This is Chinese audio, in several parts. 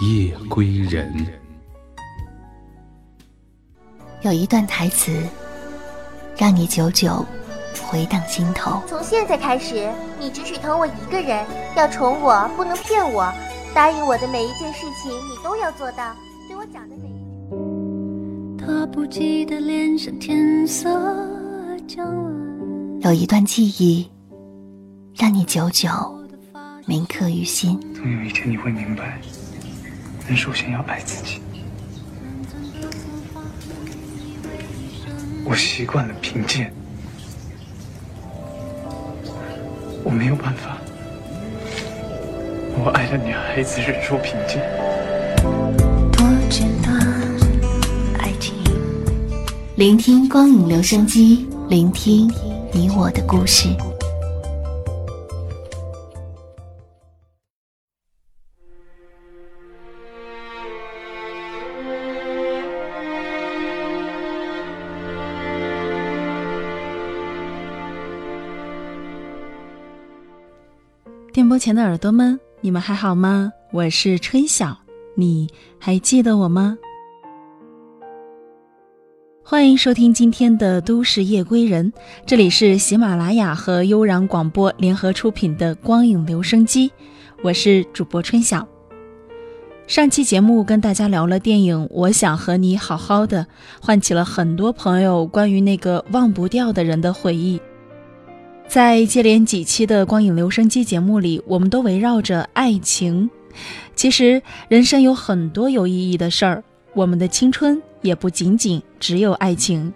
夜归人。有一段台词，让你久久回荡心头。从现在开始，你只许疼我一个人，要宠我，不能骗我。答应我的每一件事情，你都要做到。对我讲的每一他不记得脸上天色将晚。有一段记忆，让你久久铭刻于心。总有一天你会明白，人首先要爱自己。我习惯了贫贱，我没有办法。我爱的女孩子忍受贫贱。多简单，爱情。聆听光影留声机，聆听你我的故事。电波前的耳朵们，你们还好吗？我是春晓，你还记得我吗？欢迎收听今天的《都市夜归人》，这里是喜马拉雅和悠然广播联合出品的光影留声机，我是主播春晓。上期节目跟大家聊了电影《我想和你好好的》，唤起了很多朋友关于那个忘不掉的人的回忆。在接连几期的光影留声机节目里，我们都围绕着爱情。其实，人生有很多有意义的事儿，我们的青春也不仅仅只有爱情。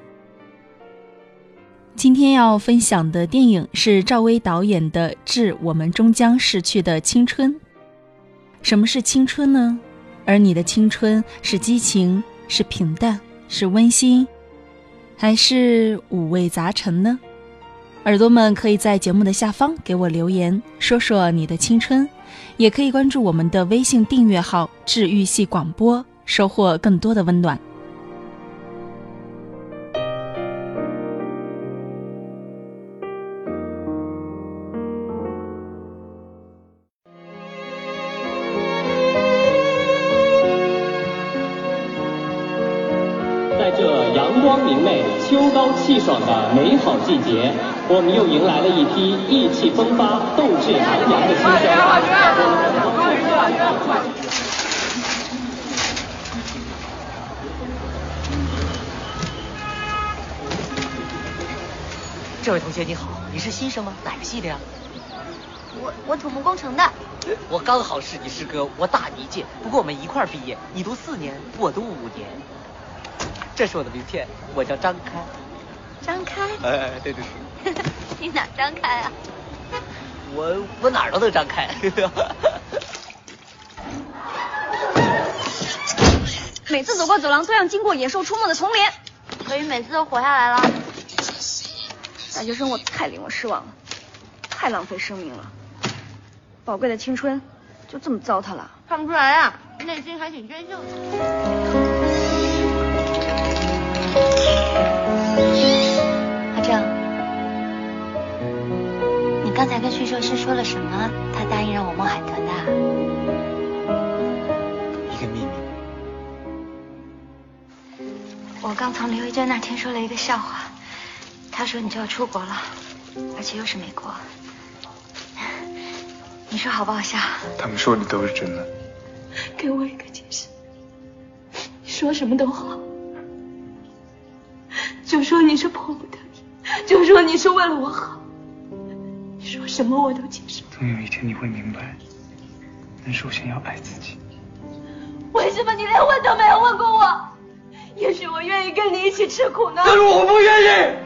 今天要分享的电影是赵薇导演的《致我们终将逝去的青春》。什么是青春呢？而你的青春是激情，是平淡，是温馨，还是五味杂陈呢？耳朵们可以在节目的下方给我留言，说说你的青春，也可以关注我们的微信订阅号“治愈系广播”，收获更多的温暖。我们又迎来了一批意气风发、斗志昂扬的新生。这位同学你好，你是新生吗？哪个系的呀？我我土木工程的。我刚好是你师哥，我大你一届，不过我们一块儿毕业，你读四年，我读五年。这是我的名片，我叫张开。张开？哎，对对对。你哪张开啊？我我哪儿都能张开。每次走过走廊都要经过野兽出没的丛林，可以每次都活下来了。大学生活太令我失望了，太浪费生命了，宝贵的青春就这么糟蹋了。看不出来啊，内心还挺娟秀的。刚才跟驯兽师说了什么？他答应让我孟海豚的。一个秘密。我刚从刘一娟那听说了一个笑话，他说你就要出国了，而且又是美国。你说好不好笑？他们说的都是真的。给我一个解释。你说什么都好，就说你是迫不得已，就说你是为了我好。说什么我都接受。总有一天你会明白，人首先要爱自己。为什么你连问都没有问过我？也许我愿意跟你一起吃苦呢。但是我不愿意。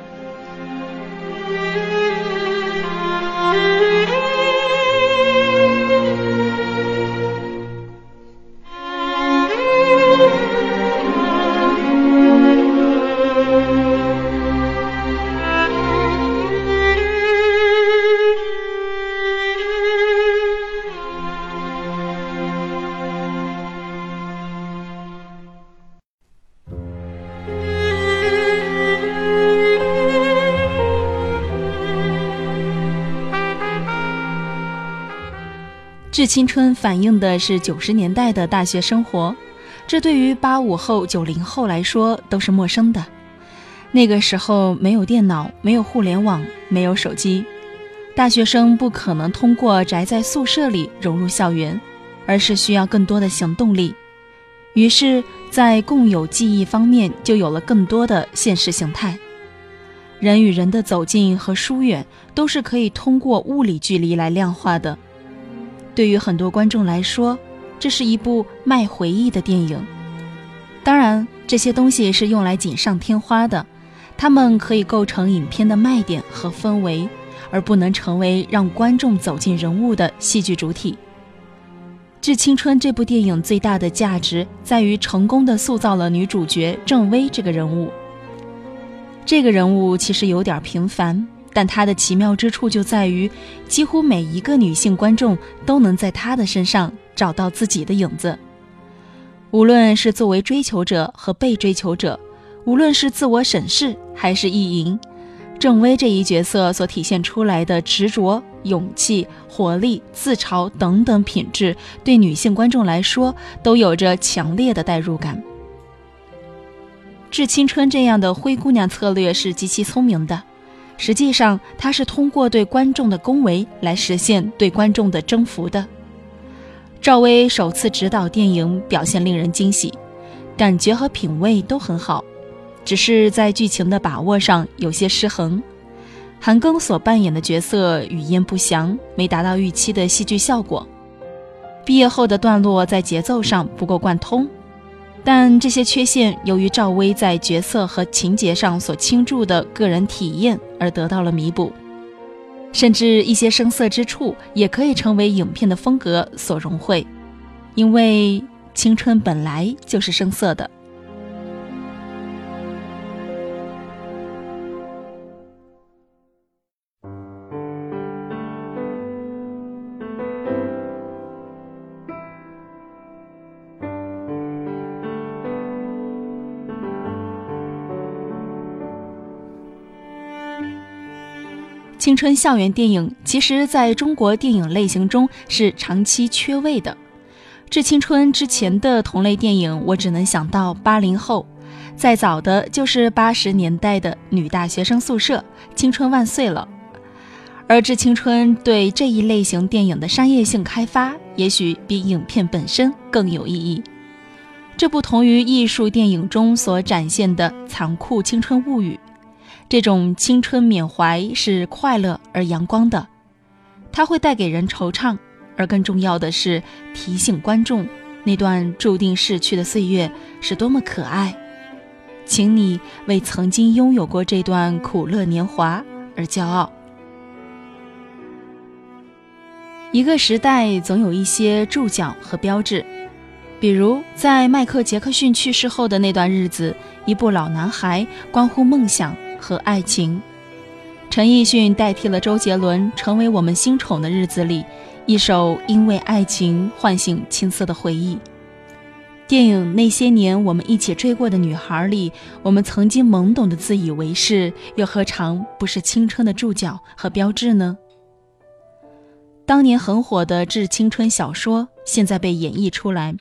致青春反映的是九十年代的大学生活，这对于八五后、九零后来说都是陌生的。那个时候没有电脑，没有互联网，没有手机，大学生不可能通过宅在宿舍里融入校园，而是需要更多的行动力。于是，在共有记忆方面就有了更多的现实形态。人与人的走近和疏远都是可以通过物理距离来量化的。对于很多观众来说，这是一部卖回忆的电影。当然，这些东西是用来锦上添花的，它们可以构成影片的卖点和氛围，而不能成为让观众走进人物的戏剧主体。《致青春》这部电影最大的价值在于成功的塑造了女主角郑薇这个人物。这个人物其实有点平凡，但她的奇妙之处就在于，几乎每一个女性观众都能在她的身上找到自己的影子。无论是作为追求者和被追求者，无论是自我审视还是意淫。郑薇这一角色所体现出来的执着、勇气、活力、自嘲等等品质，对女性观众来说都有着强烈的代入感。致青春这样的灰姑娘策略是极其聪明的，实际上它是通过对观众的恭维来实现对观众的征服的。赵薇首次执导电影，表现令人惊喜，感觉和品味都很好。只是在剧情的把握上有些失衡，韩庚所扮演的角色语焉不详，没达到预期的戏剧效果。毕业后的段落在节奏上不够贯通，但这些缺陷由于赵薇在角色和情节上所倾注的个人体验而得到了弥补，甚至一些生涩之处也可以成为影片的风格所融汇，因为青春本来就是生涩的。青春校园电影其实在中国电影类型中是长期缺位的。致青春之前的同类电影，我只能想到八零后，再早的就是八十年代的女大学生宿舍，青春万岁了。而致青春对这一类型电影的商业性开发，也许比影片本身更有意义。这不同于艺术电影中所展现的残酷青春物语。这种青春缅怀是快乐而阳光的，它会带给人惆怅，而更重要的是提醒观众，那段注定逝去的岁月是多么可爱。请你为曾经拥有过这段苦乐年华而骄傲。一个时代总有一些注脚和标志，比如在迈克·杰克逊去世后的那段日子，一部《老男孩》关乎梦想。和爱情，陈奕迅代替了周杰伦，成为我们新宠的日子里，一首因为爱情唤醒青涩的回忆。电影那些年我们一起追过的女孩里，我们曾经懵懂的自以为是，又何尝不是青春的注脚和标志呢？当年很火的致青春小说，现在被演绎出来，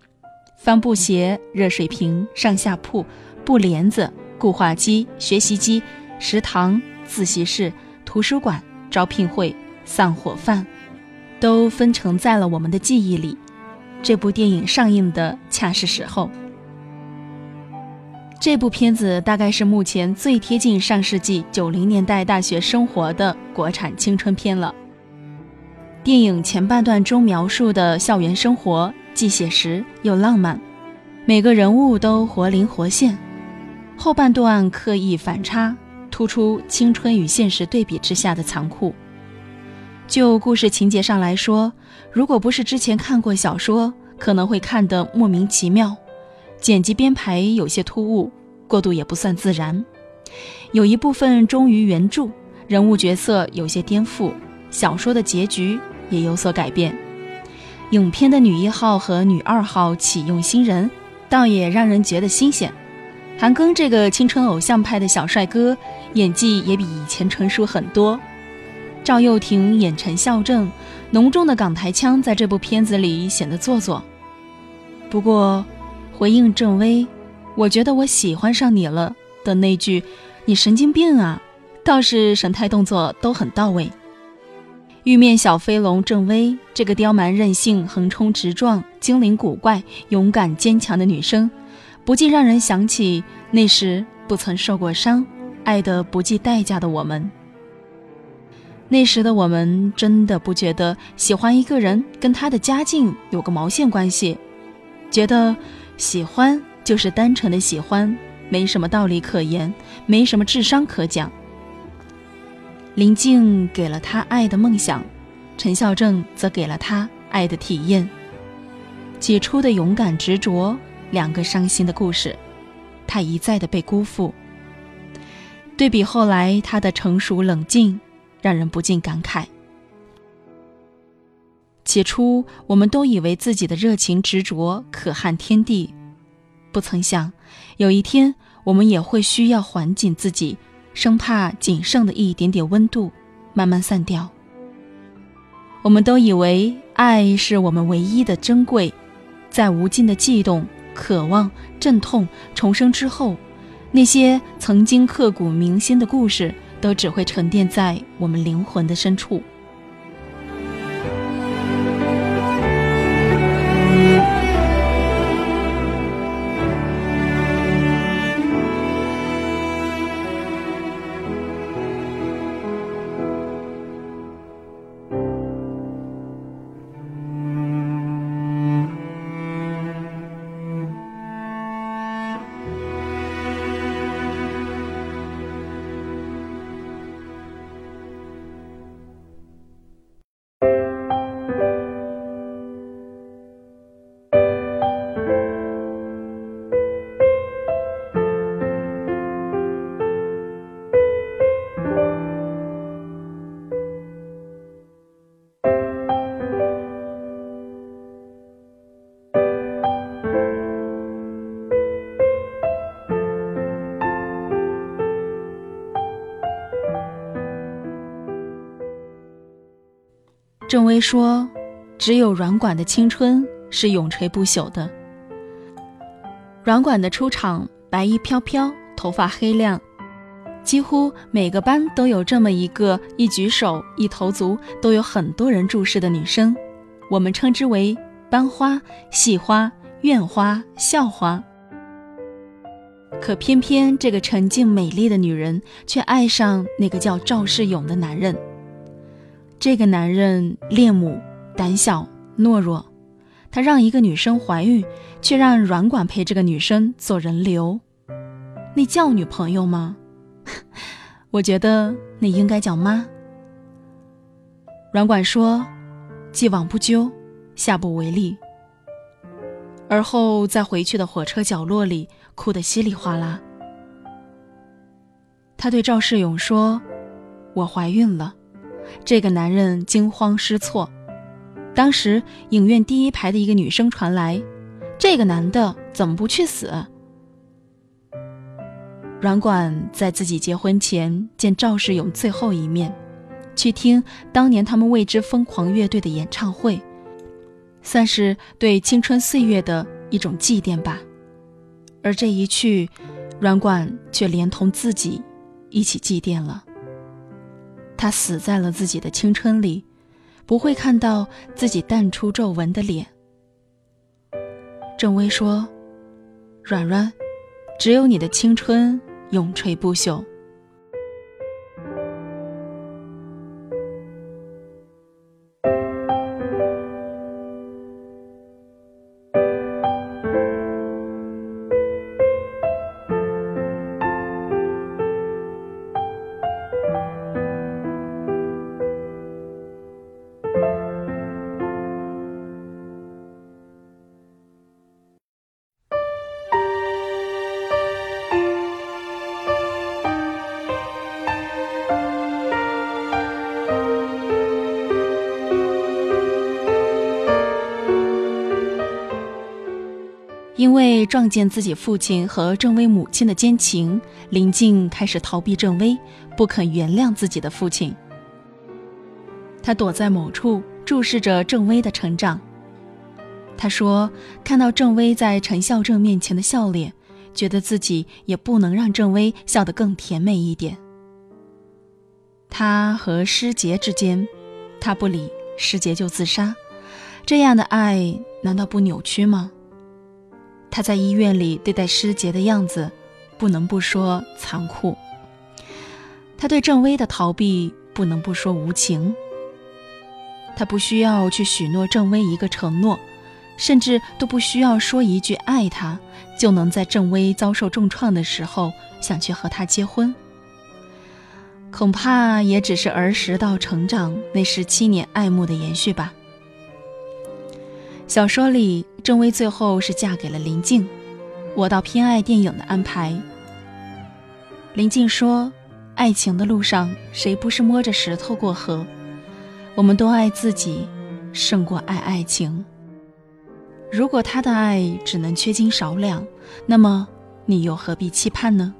帆布鞋、热水瓶、上下铺、布帘子、固化机、学习机。食堂、自习室、图书馆、招聘会、散伙饭，都分成在了我们的记忆里。这部电影上映的恰是时候。这部片子大概是目前最贴近上世纪九零年代大学生活的国产青春片了。电影前半段中描述的校园生活既写实又浪漫，每个人物都活灵活现。后半段刻意反差。突出青春与现实对比之下的残酷。就故事情节上来说，如果不是之前看过小说，可能会看得莫名其妙，剪辑编排有些突兀，过渡也不算自然。有一部分忠于原著，人物角色有些颠覆，小说的结局也有所改变。影片的女一号和女二号启用新人，倒也让人觉得新鲜。韩庚这个青春偶像派的小帅哥，演技也比以前成熟很多。赵又廷演陈孝正，浓重的港台腔在这部片子里显得做作。不过，回应郑薇“我觉得我喜欢上你了”的那句“你神经病啊”，倒是神态动作都很到位。玉面小飞龙郑薇这个刁蛮任性、横冲直撞、精灵古怪、勇敢坚强的女生，不禁让人想起那时不曾受过伤、爱得不计代价的我们。那时的我们真的不觉得喜欢一个人跟他的家境有个毛线关系，觉得喜欢就是单纯的喜欢，没什么道理可言，没什么智商可讲。林静给了他爱的梦想，陈孝正则给了他爱的体验。起初的勇敢执着，两个伤心的故事，他一再的被辜负。对比后来他的成熟冷静。让人不禁感慨。起初，我们都以为自己的热情执着可撼天地，不曾想，有一天我们也会需要缓紧自己，生怕仅剩的一点点温度慢慢散掉。我们都以为爱是我们唯一的珍贵，在无尽的悸动、渴望、阵痛、重生之后，那些曾经刻骨铭心的故事。都只会沉淀在我们灵魂的深处。郑薇说：“只有软管的青春是永垂不朽的。软管的出场，白衣飘飘，头发黑亮，几乎每个班都有这么一个，一举手一投足都有很多人注视的女生，我们称之为班花、系花、院花、校花。可偏偏这个沉静美丽的女人，却爱上那个叫赵世勇的男人。”这个男人恋母、胆小、懦弱，他让一个女生怀孕，却让软管陪这个女生做人流，那叫女朋友吗？我觉得那应该叫妈。软管说：“既往不咎，下不为例。”而后在回去的火车角落里哭得稀里哗啦。他对赵世勇说：“我怀孕了。”这个男人惊慌失措，当时影院第一排的一个女生传来：“这个男的怎么不去死？”软管在自己结婚前见赵世勇最后一面，去听当年他们为之疯狂乐队的演唱会，算是对青春岁月的一种祭奠吧。而这一去，软管却连同自己一起祭奠了。他死在了自己的青春里，不会看到自己淡出皱纹的脸。郑微说：“软软，只有你的青春永垂不朽。”因为撞见自己父亲和郑薇母亲的奸情，林静开始逃避郑薇，不肯原谅自己的父亲。他躲在某处注视着郑薇的成长。他说：“看到郑薇在陈孝正面前的笑脸，觉得自己也不能让郑薇笑得更甜美一点。”他和师杰之间，他不理，师杰就自杀，这样的爱难道不扭曲吗？他在医院里对待师杰的样子，不能不说残酷。他对郑薇的逃避，不能不说无情。他不需要去许诺郑薇一个承诺。甚至都不需要说一句爱他，就能在郑薇遭受重创的时候想去和他结婚。恐怕也只是儿时到成长那十七年爱慕的延续吧。小说里，郑薇最后是嫁给了林静，我倒偏爱电影的安排。林静说：“爱情的路上，谁不是摸着石头过河？我们都爱自己，胜过爱爱情。”如果他的爱只能缺斤少两，那么你又何必期盼呢？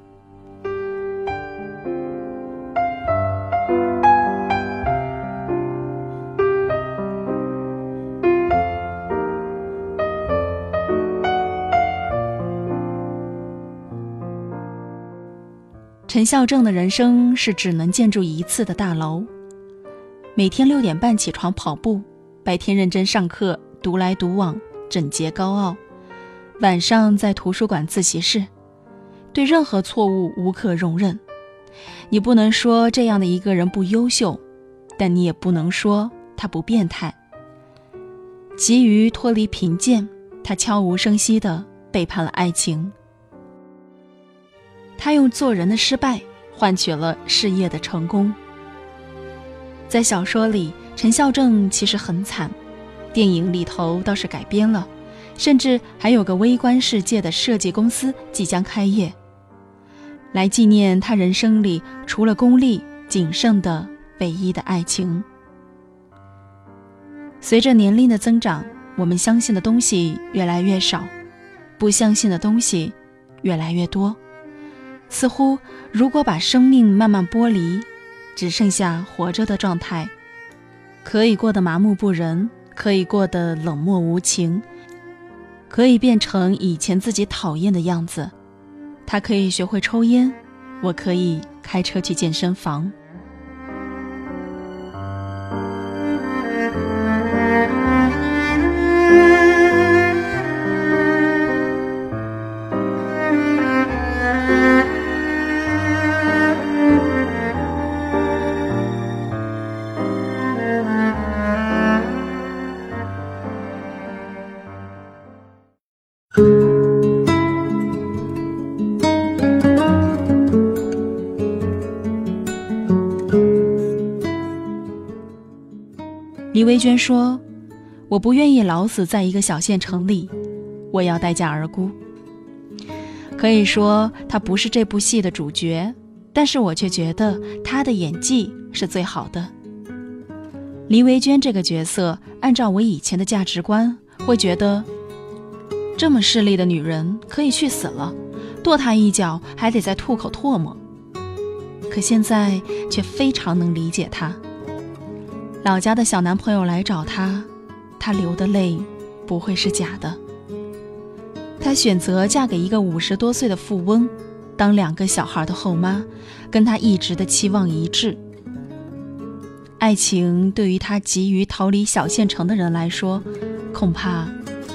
陈孝正的人生是只能建筑一次的大楼，每天六点半起床跑步，白天认真上课，独来独往。整洁高傲，晚上在图书馆自习室，对任何错误无可容忍。你不能说这样的一个人不优秀，但你也不能说他不变态。急于脱离贫贱，他悄无声息地背叛了爱情。他用做人的失败换取了事业的成功。在小说里，陈孝正其实很惨。电影里头倒是改编了，甚至还有个微观世界的设计公司即将开业，来纪念他人生里除了功利仅剩的唯一的爱情。随着年龄的增长，我们相信的东西越来越少，不相信的东西越来越多，似乎如果把生命慢慢剥离，只剩下活着的状态，可以过得麻木不仁。可以过得冷漠无情，可以变成以前自己讨厌的样子。他可以学会抽烟，我可以开车去健身房。李维娟说：“我不愿意老死在一个小县城里，我要待嫁而孤。可以说她不是这部戏的主角，但是我却觉得她的演技是最好的。黎维娟这个角色，按照我以前的价值观，会觉得这么势利的女人可以去死了，跺她一脚还得再吐口唾沫。可现在却非常能理解她。”老家的小男朋友来找她，她流的泪不会是假的。她选择嫁给一个五十多岁的富翁，当两个小孩的后妈，跟她一直的期望一致。爱情对于她急于逃离小县城的人来说，恐怕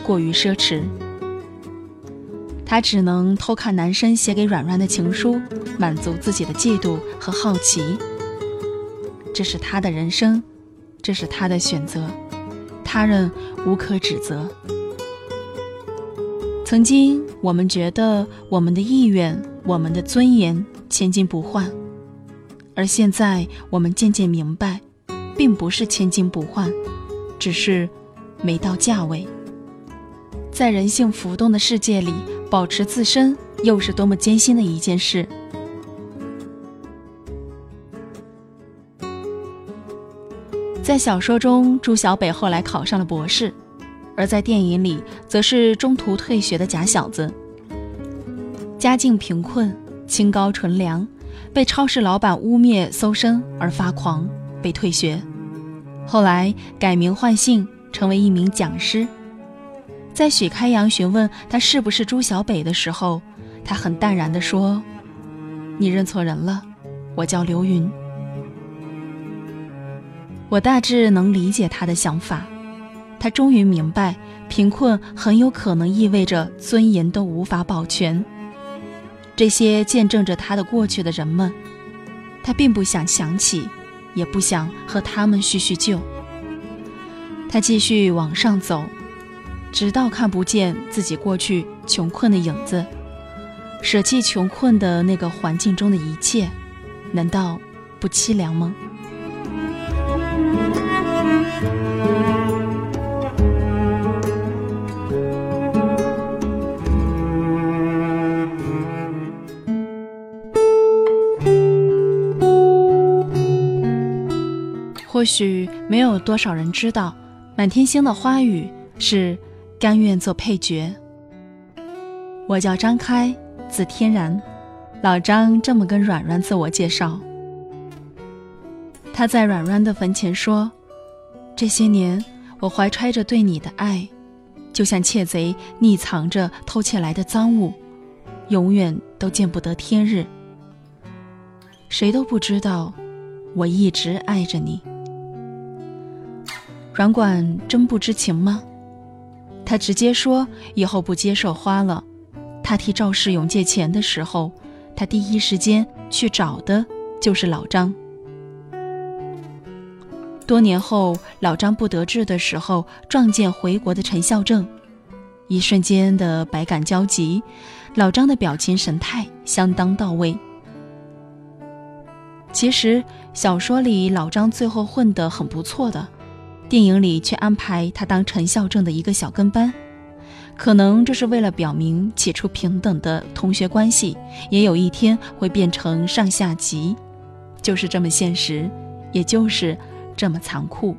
过于奢侈。她只能偷看男生写给软软的情书，满足自己的嫉妒和好奇。这是她的人生。这是他的选择，他人无可指责。曾经我们觉得我们的意愿、我们的尊严千金不换，而现在我们渐渐明白，并不是千金不换，只是没到价位。在人性浮动的世界里，保持自身又是多么艰辛的一件事。在小说中，朱小北后来考上了博士，而在电影里，则是中途退学的假小子。家境贫困，清高纯良，被超市老板污蔑搜身而发狂，被退学。后来改名换姓，成为一名讲师。在许开阳询问他是不是朱小北的时候，他很淡然地说：“你认错人了，我叫刘云。”我大致能理解他的想法，他终于明白，贫困很有可能意味着尊严都无法保全。这些见证着他的过去的人们，他并不想想起，也不想和他们叙叙旧。他继续往上走，直到看不见自己过去穷困的影子，舍弃穷困的那个环境中的一切，难道不凄凉吗？或许没有多少人知道，《满天星的花语》是甘愿做配角。我叫张开，字天然，老张这么跟软软自我介绍。他在软软的坟前说：“这些年，我怀揣着对你的爱，就像窃贼匿藏着偷窃来的赃物，永远都见不得天日。谁都不知道，我一直爱着你。”软管真不知情吗？他直接说以后不接受花了。他替赵世勇借钱的时候，他第一时间去找的就是老张。多年后，老张不得志的时候，撞见回国的陈孝正，一瞬间的百感交集，老张的表情神态相当到位。其实小说里老张最后混得很不错的。电影里却安排他当陈孝正的一个小跟班，可能这是为了表明起初平等的同学关系，也有一天会变成上下级，就是这么现实，也就是这么残酷。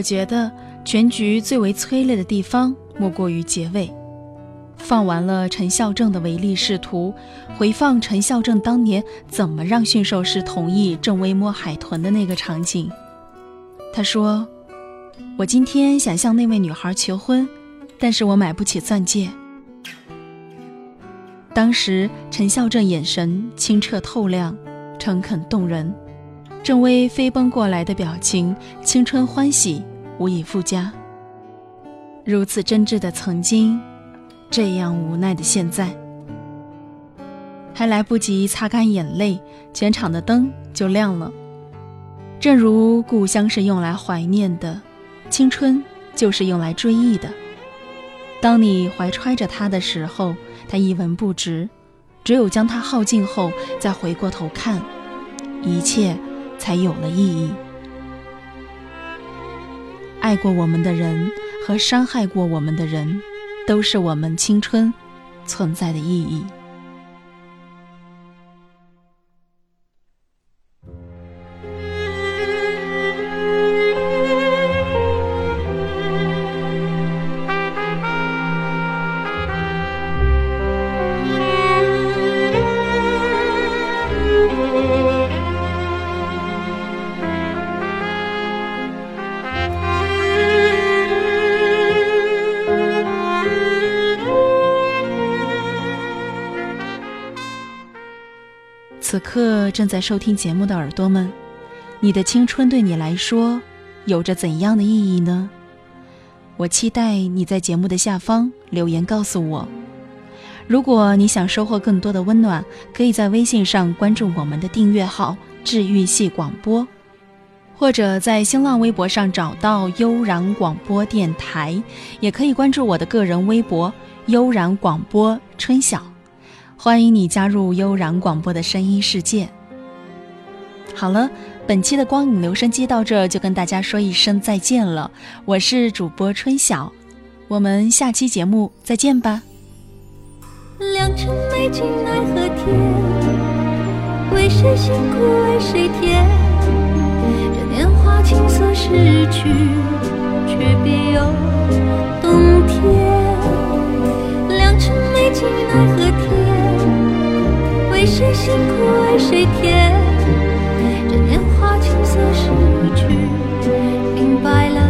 我觉得全局最为催泪的地方，莫过于结尾，放完了陈孝正的唯利是图，回放陈孝正当年怎么让驯兽师同意郑微摸海豚的那个场景。他说：“我今天想向那位女孩求婚，但是我买不起钻戒。”当时陈孝正眼神清澈透亮，诚恳动人，郑微飞奔过来的表情，青春欢喜。无以复加。如此真挚的曾经，这样无奈的现在，还来不及擦干眼泪，全场的灯就亮了。正如故乡是用来怀念的，青春就是用来追忆的。当你怀揣着它的时候，它一文不值；只有将它耗尽后，再回过头看，一切才有了意义。爱过我们的人和伤害过我们的人，都是我们青春存在的意义。此刻正在收听节目的耳朵们，你的青春对你来说有着怎样的意义呢？我期待你在节目的下方留言告诉我。如果你想收获更多的温暖，可以在微信上关注我们的订阅号“治愈系广播”，或者在新浪微博上找到“悠然广播电台”，也可以关注我的个人微博“悠然广播春晓”。欢迎你加入悠然广播的声音世界。好了，本期的光影留声机到这就跟大家说一声再见了。我是主播春晓，我们下期节目再见吧。良辰美景奈何天，为谁辛苦为谁甜？这年华青涩逝去，却别有洞天。良辰美景奈何天，为谁辛苦为谁甜？这年华青涩逝去，明白了